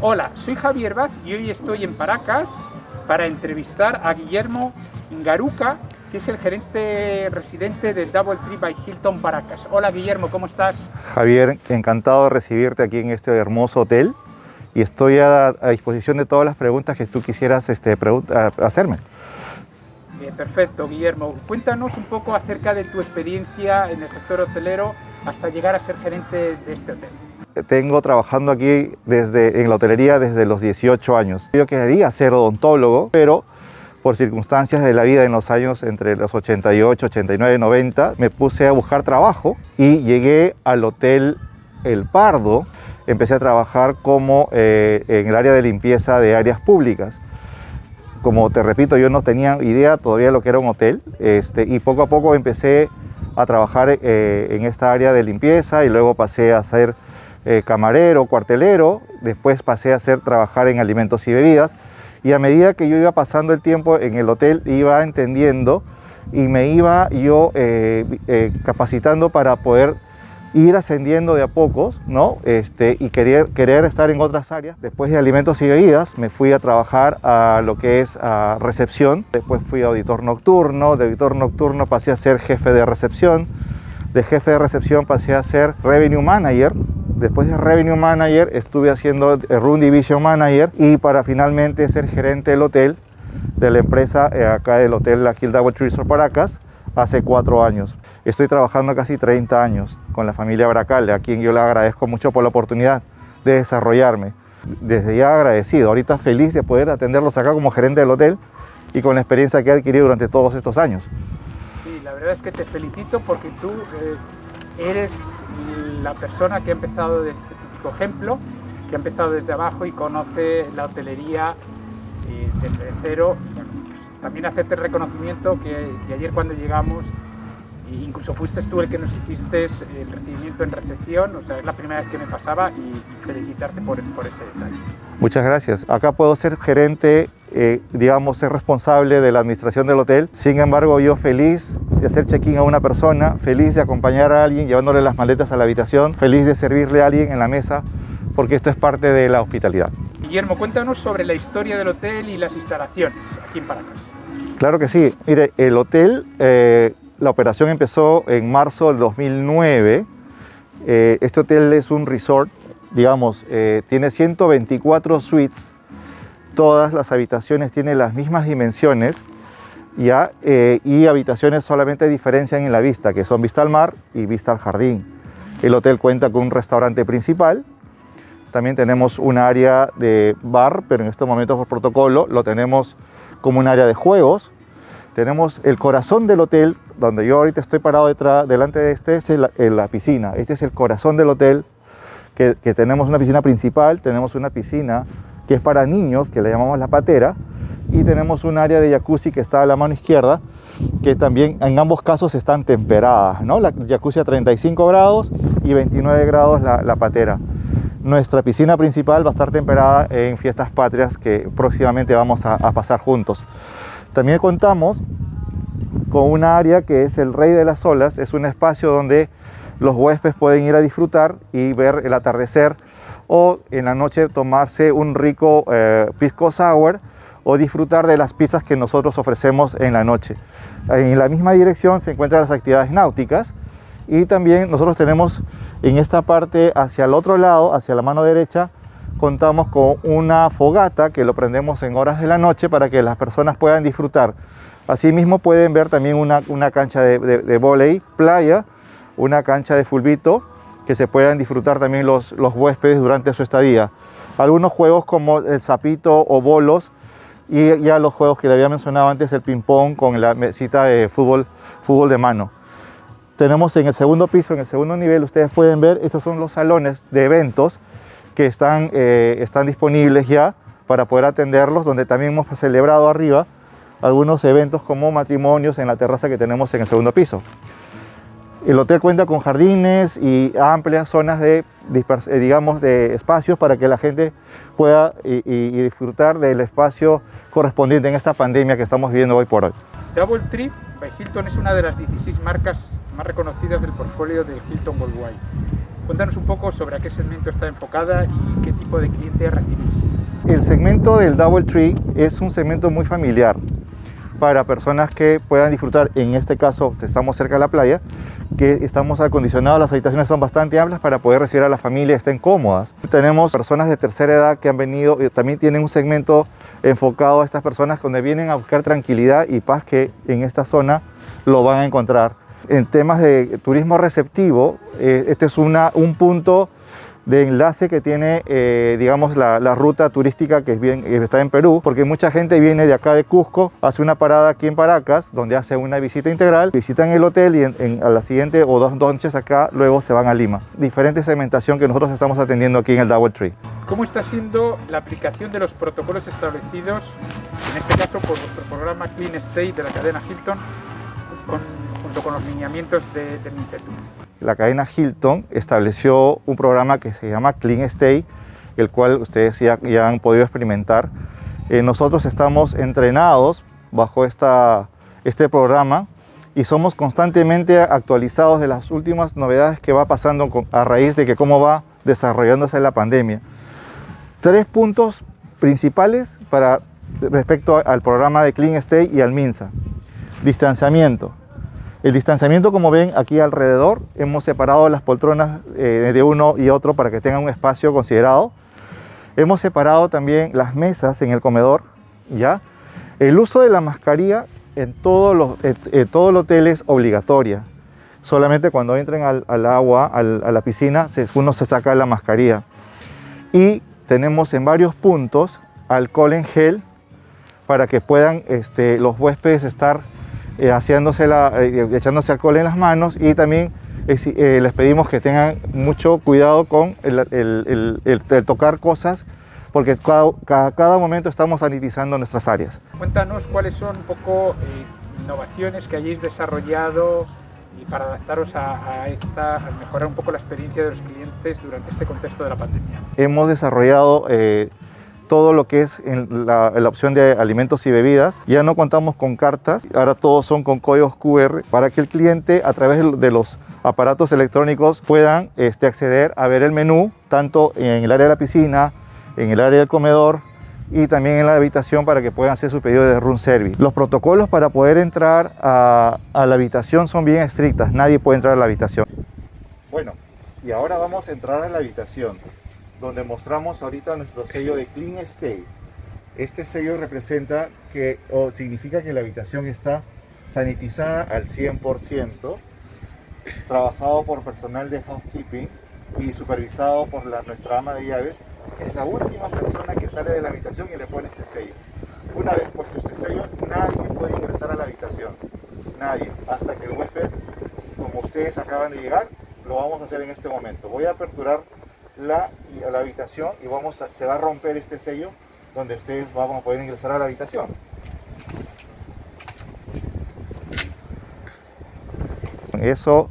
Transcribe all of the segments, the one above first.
Hola, soy Javier Vaz y hoy estoy en Paracas para entrevistar a Guillermo Garuca, que es el gerente residente del Double Tree by Hilton Paracas. Hola Guillermo, ¿cómo estás? Javier, encantado de recibirte aquí en este hermoso hotel y estoy a, a disposición de todas las preguntas que tú quisieras este, hacerme. Bien, perfecto, Guillermo. Cuéntanos un poco acerca de tu experiencia en el sector hotelero hasta llegar a ser gerente de este hotel. Tengo trabajando aquí desde, en la hotelería desde los 18 años. Yo quería ser odontólogo, pero por circunstancias de la vida en los años entre los 88, 89, 90, me puse a buscar trabajo y llegué al Hotel El Pardo. Empecé a trabajar como eh, en el área de limpieza de áreas públicas. Como te repito, yo no tenía idea todavía de lo que era un hotel este, y poco a poco empecé a trabajar eh, en esta área de limpieza y luego pasé a ser eh, camarero, cuartelero, después pasé a hacer trabajar en alimentos y bebidas y a medida que yo iba pasando el tiempo en el hotel iba entendiendo y me iba yo eh, capacitando para poder ir ascendiendo de a pocos, ¿no? Este, y querer, querer estar en otras áreas. Después de alimentos y bebidas, me fui a trabajar a lo que es a recepción. Después fui auditor nocturno. De auditor nocturno pasé a ser jefe de recepción. De jefe de recepción pasé a ser revenue manager. Después de Revenue Manager estuve haciendo Room Division Manager y para finalmente ser gerente del hotel, de la empresa eh, acá del hotel La Hilda Resort Paracas, hace cuatro años. Estoy trabajando casi 30 años con la familia Bracal, a quien yo le agradezco mucho por la oportunidad de desarrollarme. Desde ya agradecido, ahorita feliz de poder atenderlos acá como gerente del hotel y con la experiencia que he adquirido durante todos estos años. Sí, la verdad es que te felicito porque tú eh, eres la persona que ha empezado desde ejemplo, que ha empezado desde abajo y conoce la hotelería eh, desde cero. Bueno, pues, también hacerte el reconocimiento que, que ayer cuando llegamos incluso fuiste tú el que nos hiciste el recibimiento en recepción, o sea, es la primera vez que me pasaba y felicitarte por, por ese detalle. Muchas gracias. Acá puedo ser gerente, eh, digamos, ser responsable de la administración del hotel. Sin embargo, yo feliz de hacer check-in a una persona, feliz de acompañar a alguien llevándole las maletas a la habitación, feliz de servirle a alguien en la mesa, porque esto es parte de la hospitalidad. Guillermo, cuéntanos sobre la historia del hotel y las instalaciones aquí en Paracas. Claro que sí. Mire, el hotel... Eh, la operación empezó en marzo del 2009. Eh, este hotel es un resort, digamos, eh, tiene 124 suites. Todas las habitaciones tienen las mismas dimensiones ¿ya? Eh, y habitaciones solamente diferencian en la vista, que son vista al mar y vista al jardín. El hotel cuenta con un restaurante principal. También tenemos un área de bar, pero en estos momentos por protocolo lo tenemos como un área de juegos. Tenemos el corazón del hotel, donde yo ahorita estoy parado detrás, delante de este, es la piscina. Este es el corazón del hotel, que, tenemos una piscina principal, tenemos una piscina que es para niños, que le llamamos la patera, y tenemos un área de jacuzzi que está a la mano izquierda, que también en ambos casos están temperadas, ¿no? La jacuzzi a 35 grados y 29 grados la, patera. Nuestra piscina principal va a estar temperada en fiestas patrias que próximamente vamos a pasar juntos. También contamos con un área que es el Rey de las Olas, es un espacio donde los huéspedes pueden ir a disfrutar y ver el atardecer o en la noche tomarse un rico eh, pisco sour o disfrutar de las pizzas que nosotros ofrecemos en la noche. En la misma dirección se encuentran las actividades náuticas y también nosotros tenemos en esta parte hacia el otro lado, hacia la mano derecha, contamos con una fogata que lo prendemos en horas de la noche para que las personas puedan disfrutar. Asimismo pueden ver también una, cancha de, de, playa, una cancha de fulbito que se puedan disfrutar también los, los huéspedes durante su estadía. Algunos juegos como el zapito o bolos y ya los juegos que le había mencionado antes, el ping-pong con la mesita de fútbol, fútbol de mano. Tenemos en el segundo piso, en el segundo nivel, ustedes pueden ver, estos son los salones de eventos que están, eh, están disponibles ya para poder atenderlos, donde también hemos celebrado arriba algunos eventos como matrimonios en la terraza que tenemos en el segundo piso. El hotel cuenta con jardines y amplias zonas de, eh, digamos, de espacios para que la gente pueda y, disfrutar del espacio correspondiente en esta pandemia que estamos viviendo hoy por hoy. Double Trip by Hilton es una de las 16 marcas más reconocidas del portfolio de Hilton Worldwide Cuéntanos un poco sobre a qué segmento está enfocada y qué tipo de cliente recibís. El segmento del Double Tree es un segmento muy familiar para personas que puedan disfrutar, en este caso estamos cerca de la playa, que estamos acondicionados, las habitaciones son bastante amplias para poder recibir a la familia, estén cómodas. Tenemos personas de tercera edad que han venido, y también tienen un segmento enfocado a estas personas donde vienen a buscar tranquilidad y paz que en esta zona lo van a encontrar. En temas de turismo receptivo, eh, este es un punto de enlace que tiene, eh, digamos, la, ruta turística que, es bien, está en Perú, porque mucha gente viene de acá de Cusco, hace una parada aquí en Paracas, donde hace una visita integral, visitan el hotel y en, a la siguiente o dos, noches acá, luego se van a Lima. Diferente segmentación que nosotros estamos atendiendo aquí en el Double Tree. ¿Cómo está siendo la aplicación de los protocolos establecidos, en este caso por nuestro programa Clean State de la cadena Hilton, junto con los lineamientos de, de la cadena Hilton estableció un programa que se llama Clean Stay, el cual ustedes ya, han podido experimentar. Eh, nosotros estamos entrenados bajo esta, este programa y somos constantemente actualizados de las últimas novedades que va pasando a raíz de que cómo va desarrollándose la pandemia. Tres puntos principales para, respecto al programa de Clean Stay y al MINSA. Distanciamiento. El distanciamiento, como ven aquí alrededor, hemos separado las poltronas eh, de uno y otro para que tengan un espacio considerado. Hemos separado también las mesas en el comedor, ¿ya? El uso de la mascarilla en, todos los, todo el hotel es obligatoria. Solamente cuando entren al, agua, a la piscina, uno se saca la mascarilla. Y tenemos en varios puntos alcohol en gel para que puedan este, los huéspedes estar eh, eh, echándose alcohol en las manos y también eh, les pedimos que tengan mucho cuidado con el, tocar cosas porque cada, cada, momento estamos sanitizando nuestras áreas. Cuéntanos cuáles son un poco innovaciones que hayáis desarrollado y para adaptaros a, esta, a mejorar un poco la experiencia de los clientes durante este contexto de la pandemia. Hemos desarrollado todo lo que es en la, opción de alimentos y bebidas. Ya no contamos con cartas, ahora todos son con códigos QR para que el cliente a través de los aparatos electrónicos puedan este, acceder a ver el menú, tanto en el área de la piscina, en el área del comedor y también en la habitación para que puedan hacer su pedido de room service. Los protocolos para poder entrar a, a la habitación son bien estrictas, nadie puede entrar a la habitación. Bueno, y ahora vamos a entrar a la habitación donde mostramos ahorita nuestro sello de Clean Stay. Este sello representa que, o significa que la habitación está sanitizada al 100%, trabajado por personal de housekeeping y supervisado por la, nuestra ama de llaves. Es la última persona que sale de la habitación y le pone este sello. Una vez puesto este sello, nadie puede ingresar a la habitación. Nadie. Hasta que el huésped, como ustedes acaban de llegar, lo vamos a hacer en este momento. Voy a aperturar la, la habitación y vamos se va a romper este sello donde ustedes van a poder ingresar a la habitación. Eso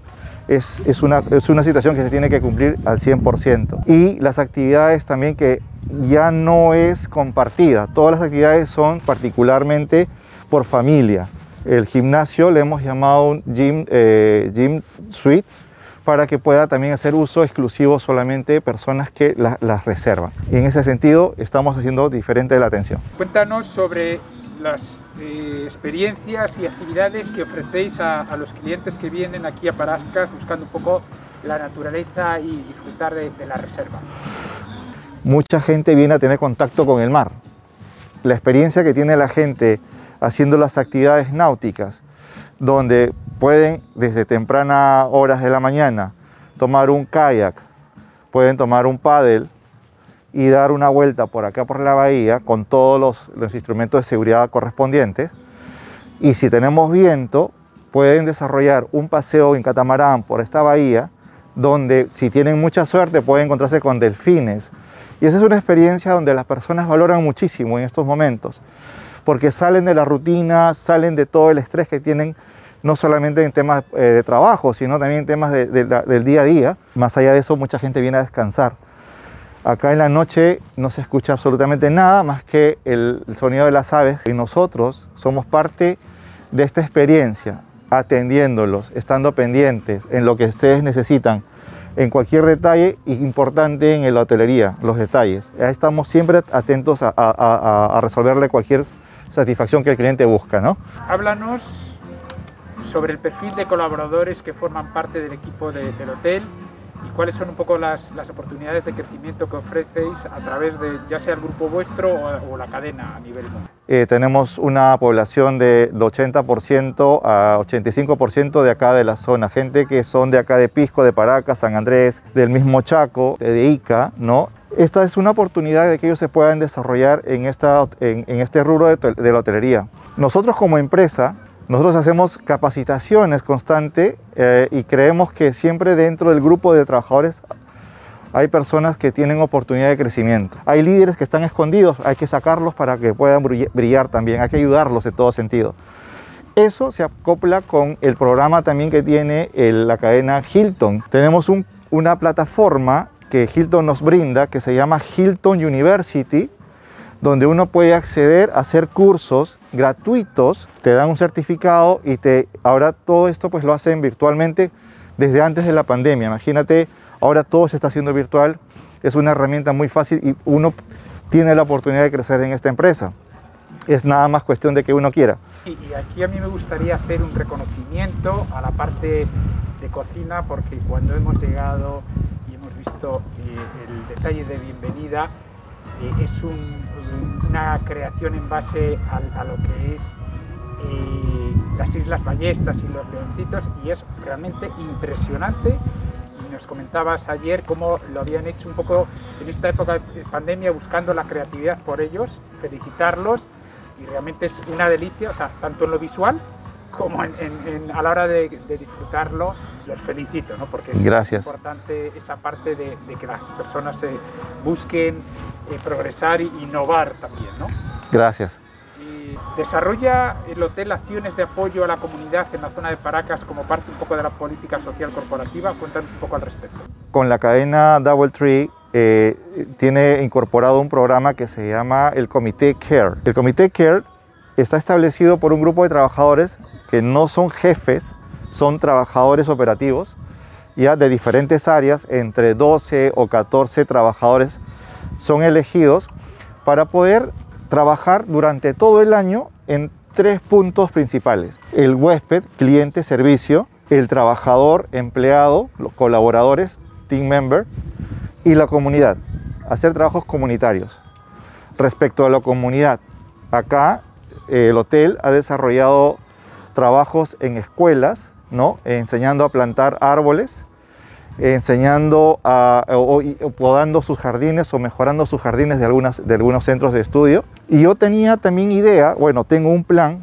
es, es, una, es una situación que se tiene que cumplir al 100%. Y las actividades también que ya no es compartida. Todas las actividades son particularmente por familia. El gimnasio le hemos llamado un gym, eh, gym suite para que pueda también hacer uso exclusivo solamente personas que las reservan. Y en ese sentido estamos haciendo diferente la atención. Cuéntanos sobre las eh, experiencias y actividades que ofrecéis a, los clientes que vienen aquí a Parascas buscando un poco la naturaleza y disfrutar de, de la reserva. Mucha gente viene a tener contacto con el mar. La experiencia que tiene la gente haciendo las actividades náuticas, donde pueden desde tempranas horas de la mañana tomar un kayak, pueden tomar un paddle y dar una vuelta por acá por la bahía con todos los, instrumentos de seguridad correspondientes. Y si tenemos viento, pueden desarrollar un paseo en catamarán por esta bahía, donde si tienen mucha suerte pueden encontrarse con delfines. Y esa es una experiencia donde las personas valoran muchísimo en estos momentos, porque salen de la rutina, salen de todo el estrés que tienen no solamente en temas eh, de trabajo, sino también en temas del día a día. Más allá de eso, mucha gente viene a descansar. Acá en la noche no se escucha absolutamente nada más que el, sonido de las aves y nosotros somos parte de esta experiencia, atendiéndolos, estando pendientes en lo que ustedes necesitan. en cualquier detalle importante en la hotelería, los detalles. Estamos siempre atentos a, resolverle cualquier satisfacción que el cliente busca. ¿no? Háblanos sobre el perfil de colaboradores que forman parte del equipo del hotel y cuáles son un poco las, oportunidades de crecimiento que ofrecéis a través de ya sea el grupo vuestro o, la cadena a nivel mundial. Eh, tenemos una población de, 80% a 85% de acá de la zona, gente que son de acá de Pisco, de Paracas, San Andrés, del mismo Chaco, de Ica, ¿no? Esta es una oportunidad de que ellos se puedan desarrollar en, esta, en, este rubro de, de la hotelería. Nosotros como empresa nosotros hacemos capacitaciones constantes eh, y creemos que siempre dentro del grupo de trabajadores hay personas que tienen oportunidad de crecimiento. Hay líderes que están escondidos, hay que sacarlos para que puedan brillar también, hay que ayudarlos en todo sentido. Eso se acopla con el programa también que tiene la cadena Hilton. Tenemos una plataforma que Hilton nos brinda que se llama Hilton University, donde uno puede acceder a hacer cursos gratuitos, te dan un certificado y te ahora todo esto pues lo hacen virtualmente desde antes de la pandemia. Imagínate, ahora todo se está haciendo virtual, es una herramienta muy fácil y uno tiene la oportunidad de crecer en esta empresa. Es nada más cuestión de que uno quiera. Y, aquí a mí me gustaría hacer un reconocimiento a la parte de cocina porque cuando hemos llegado y visto eh, el detalle de bienvenida, eh, es una creación en base a, lo que es eh, las Islas Ballestas y los Leoncitos y es realmente impresionante. Y nos comentabas ayer cómo lo habían hecho un poco en esta época de pandemia buscando la creatividad por ellos, felicitarlos y realmente es una delicia, tanto en lo visual como a la hora de, disfrutarlo, los felicito, ¿no? porque es importante esa parte de, que las personas se busquen eh, progresar e innovar también. ¿no? Gracias. desarrolla el hotel acciones de apoyo a la comunidad en la zona de Paracas como parte un poco de la política social corporativa. Cuéntanos un poco al respecto. Con la cadena Double Tree eh, tiene incorporado un programa que se llama el Comité CARE. El Comité CARE está establecido por un grupo de trabajadores que no son jefes, son trabajadores operativos, ya de diferentes áreas, entre 12 o 14 trabajadores son elegidos para poder trabajar durante todo el año en tres puntos principales. El huésped, cliente, servicio, el trabajador, empleado, los colaboradores, team member y la comunidad. Hacer trabajos comunitarios. Respecto a la comunidad, acá eh, el hotel ha desarrollado trabajos en escuelas, ¿no? enseñando a plantar árboles, enseñando a, o, podando sus jardines o mejorando sus jardines de, algunas, de algunos centros de estudio. Y yo tenía también idea, bueno, tengo un plan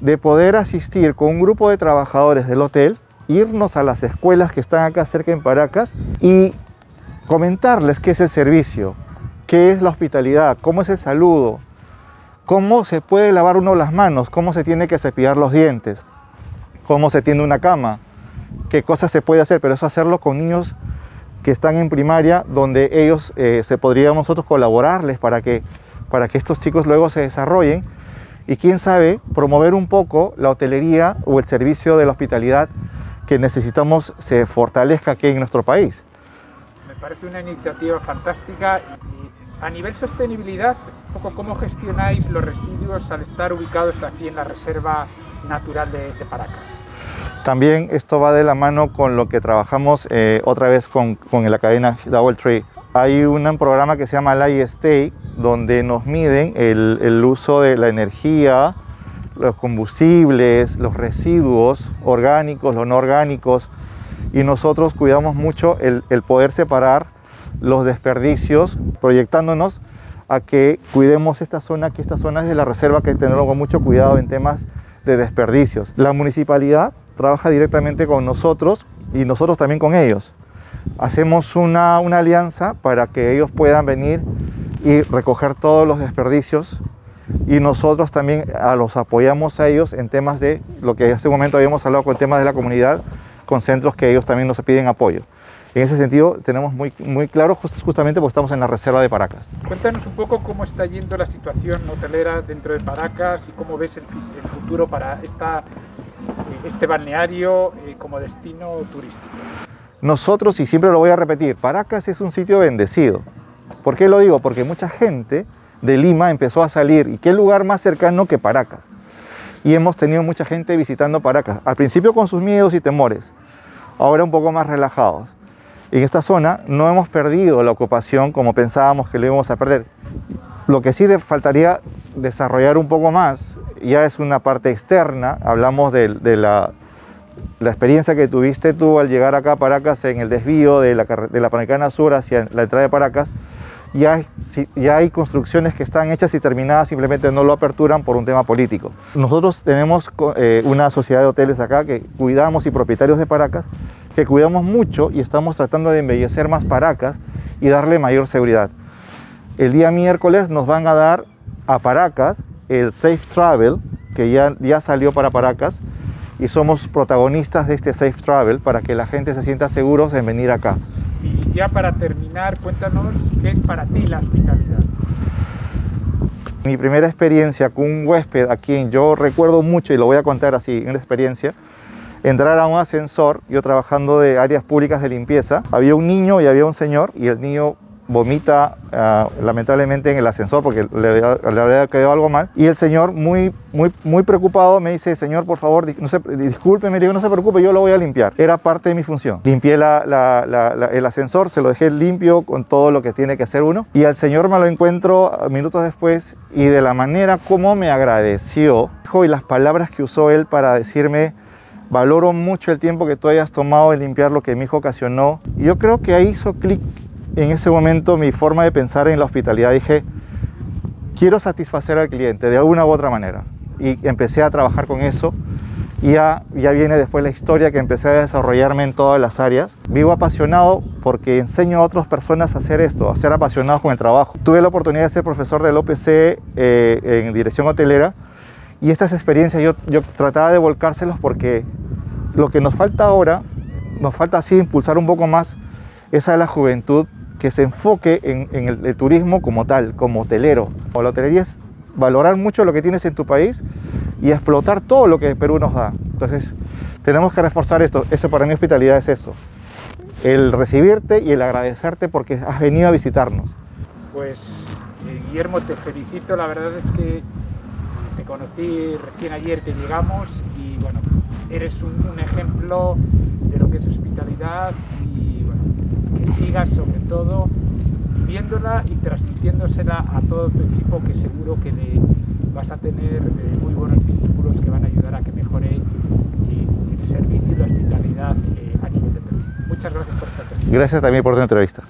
de poder asistir con un grupo de trabajadores del hotel, irnos a las escuelas que están acá cerca en Paracas y comentarles qué es el servicio, qué es la hospitalidad, cómo es el saludo, cómo se puede lavar uno las manos, cómo se tiene que cepillar los dientes, cómo se tiende una cama, qué cosas se puede hacer, pero eso hacerlo con niños que están en primaria, donde ellos eh, se podríamos nosotros colaborarles para que, para que estos chicos luego se desarrollen y quién sabe promover un poco la hotelería o el servicio de la hospitalidad que necesitamos se fortalezca aquí en nuestro país. Me parece una iniciativa fantástica a nivel sostenibilidad, ¿cómo gestionáis los residuos al estar ubicados aquí en la Reserva Natural de, Paracas? También esto va de la mano con lo que trabajamos eh, otra vez con, con, la cadena Double Tree. Hay un programa que se llama Light Stay, donde nos miden el, el, uso de la energía, los combustibles, los residuos orgánicos, los no orgánicos, y nosotros cuidamos mucho el, el poder separar los desperdicios, proyectándonos a que cuidemos esta zona, que esta zona es de la reserva, que tenemos mucho cuidado en temas de desperdicios. La municipalidad trabaja directamente con nosotros y nosotros también con ellos. Hacemos una, una alianza para que ellos puedan venir y recoger todos los desperdicios y nosotros también a los apoyamos a ellos en temas de lo que hace un momento habíamos hablado con temas de la comunidad, con centros que ellos también nos piden apoyo. En ese sentido tenemos muy, muy claro justamente porque estamos en la reserva de Paracas. Cuéntanos un poco cómo está yendo la situación hotelera dentro de Paracas y cómo ves el, futuro para esta, este balneario eh, como destino turístico. nosotros, y siempre lo voy a repetir, Paracas es un sitio bendecido. ¿Por qué lo digo? Porque mucha gente de Lima empezó a salir. ¿Y qué lugar más cercano que Paracas? Y hemos tenido mucha gente visitando Paracas. Al principio con sus miedos y temores, ahora un poco más relajados. En esta zona no hemos perdido la ocupación como pensábamos que lo íbamos a perder. Lo que sí faltaría desarrollar un poco más ya es una parte externa. Hablamos de, la, experiencia que tuviste tú al llegar acá a Paracas en el desvío de la, de la Panamericana Sur hacia la entrada de Paracas ya, hay construcciones que están hechas y terminadas, simplemente no lo aperturan por un tema político. Nosotros tenemos eh, una sociedad de hoteles acá que cuidamos y propietarios de Paracas, que cuidamos mucho y estamos tratando de embellecer más Paracas y darle mayor seguridad. El día miércoles nos van a dar a Paracas el Safe Travel, que ya, ya salió para Paracas, y somos protagonistas de este Safe Travel para que la gente se sienta seguros en venir acá. Y ya para terminar, cuéntanos qué es para ti la hospitalidad. Mi primera experiencia con un huésped a quien yo recuerdo mucho, y lo voy a contar así, en la experiencia, entrar a un ascensor, yo trabajando de áreas públicas de limpieza, había un niño y había un señor, y el niño vomita ah, lamentablemente en el ascensor porque le, le, había quedado algo mal. Y el señor muy muy muy preocupado me dice señor por favor no se, disculpe me no se preocupe yo lo voy a limpiar era parte de mi función. Limpié la, el ascensor se lo dejé limpio con todo lo que tiene que hacer uno. Y al señor me lo encuentro minutos después y de la manera como me agradeció y las palabras que usó él para decirme valoro mucho el tiempo que tú hayas tomado en limpiar lo que mi hijo ocasionó yo creo que ahí hizo clic en ese momento mi forma de pensar en la hospitalidad dije, quiero satisfacer al cliente de alguna u otra manera. Y empecé a trabajar con eso. Y ya, ya viene después la historia que empecé a desarrollarme en todas las áreas. Vivo apasionado porque enseño a otras personas a hacer esto, a ser apasionados con el trabajo. Tuve la oportunidad de ser profesor del OPC eh, en dirección hotelera y estas experiencias yo, yo trataba de volcárselos porque lo que nos falta ahora, nos falta así impulsar un poco más es la juventud que se enfoque en, el, turismo como tal, como hotelero. O la hotelería es valorar mucho lo que tienes en tu país y explotar todo lo que Perú nos da. Entonces, tenemos que reforzar esto. Eso para mí hospitalidad es eso. El recibirte y el agradecerte porque has venido a visitarnos. Pues, eh, Guillermo, te felicito. La verdad es que te conocí recién ayer que llegamos y, bueno, eres un ejemplo de lo que es hospitalidad sigas sobre todo viviéndola y transmitiéndosela a todo tu equipo que seguro que le vas a tener eh, muy buenos discípulos que van a ayudar a que mejore el servicio y la hospitalidad eh, a nivel de Perú. Muchas gracias por esta entrevista. Gracias también por tu entrevista.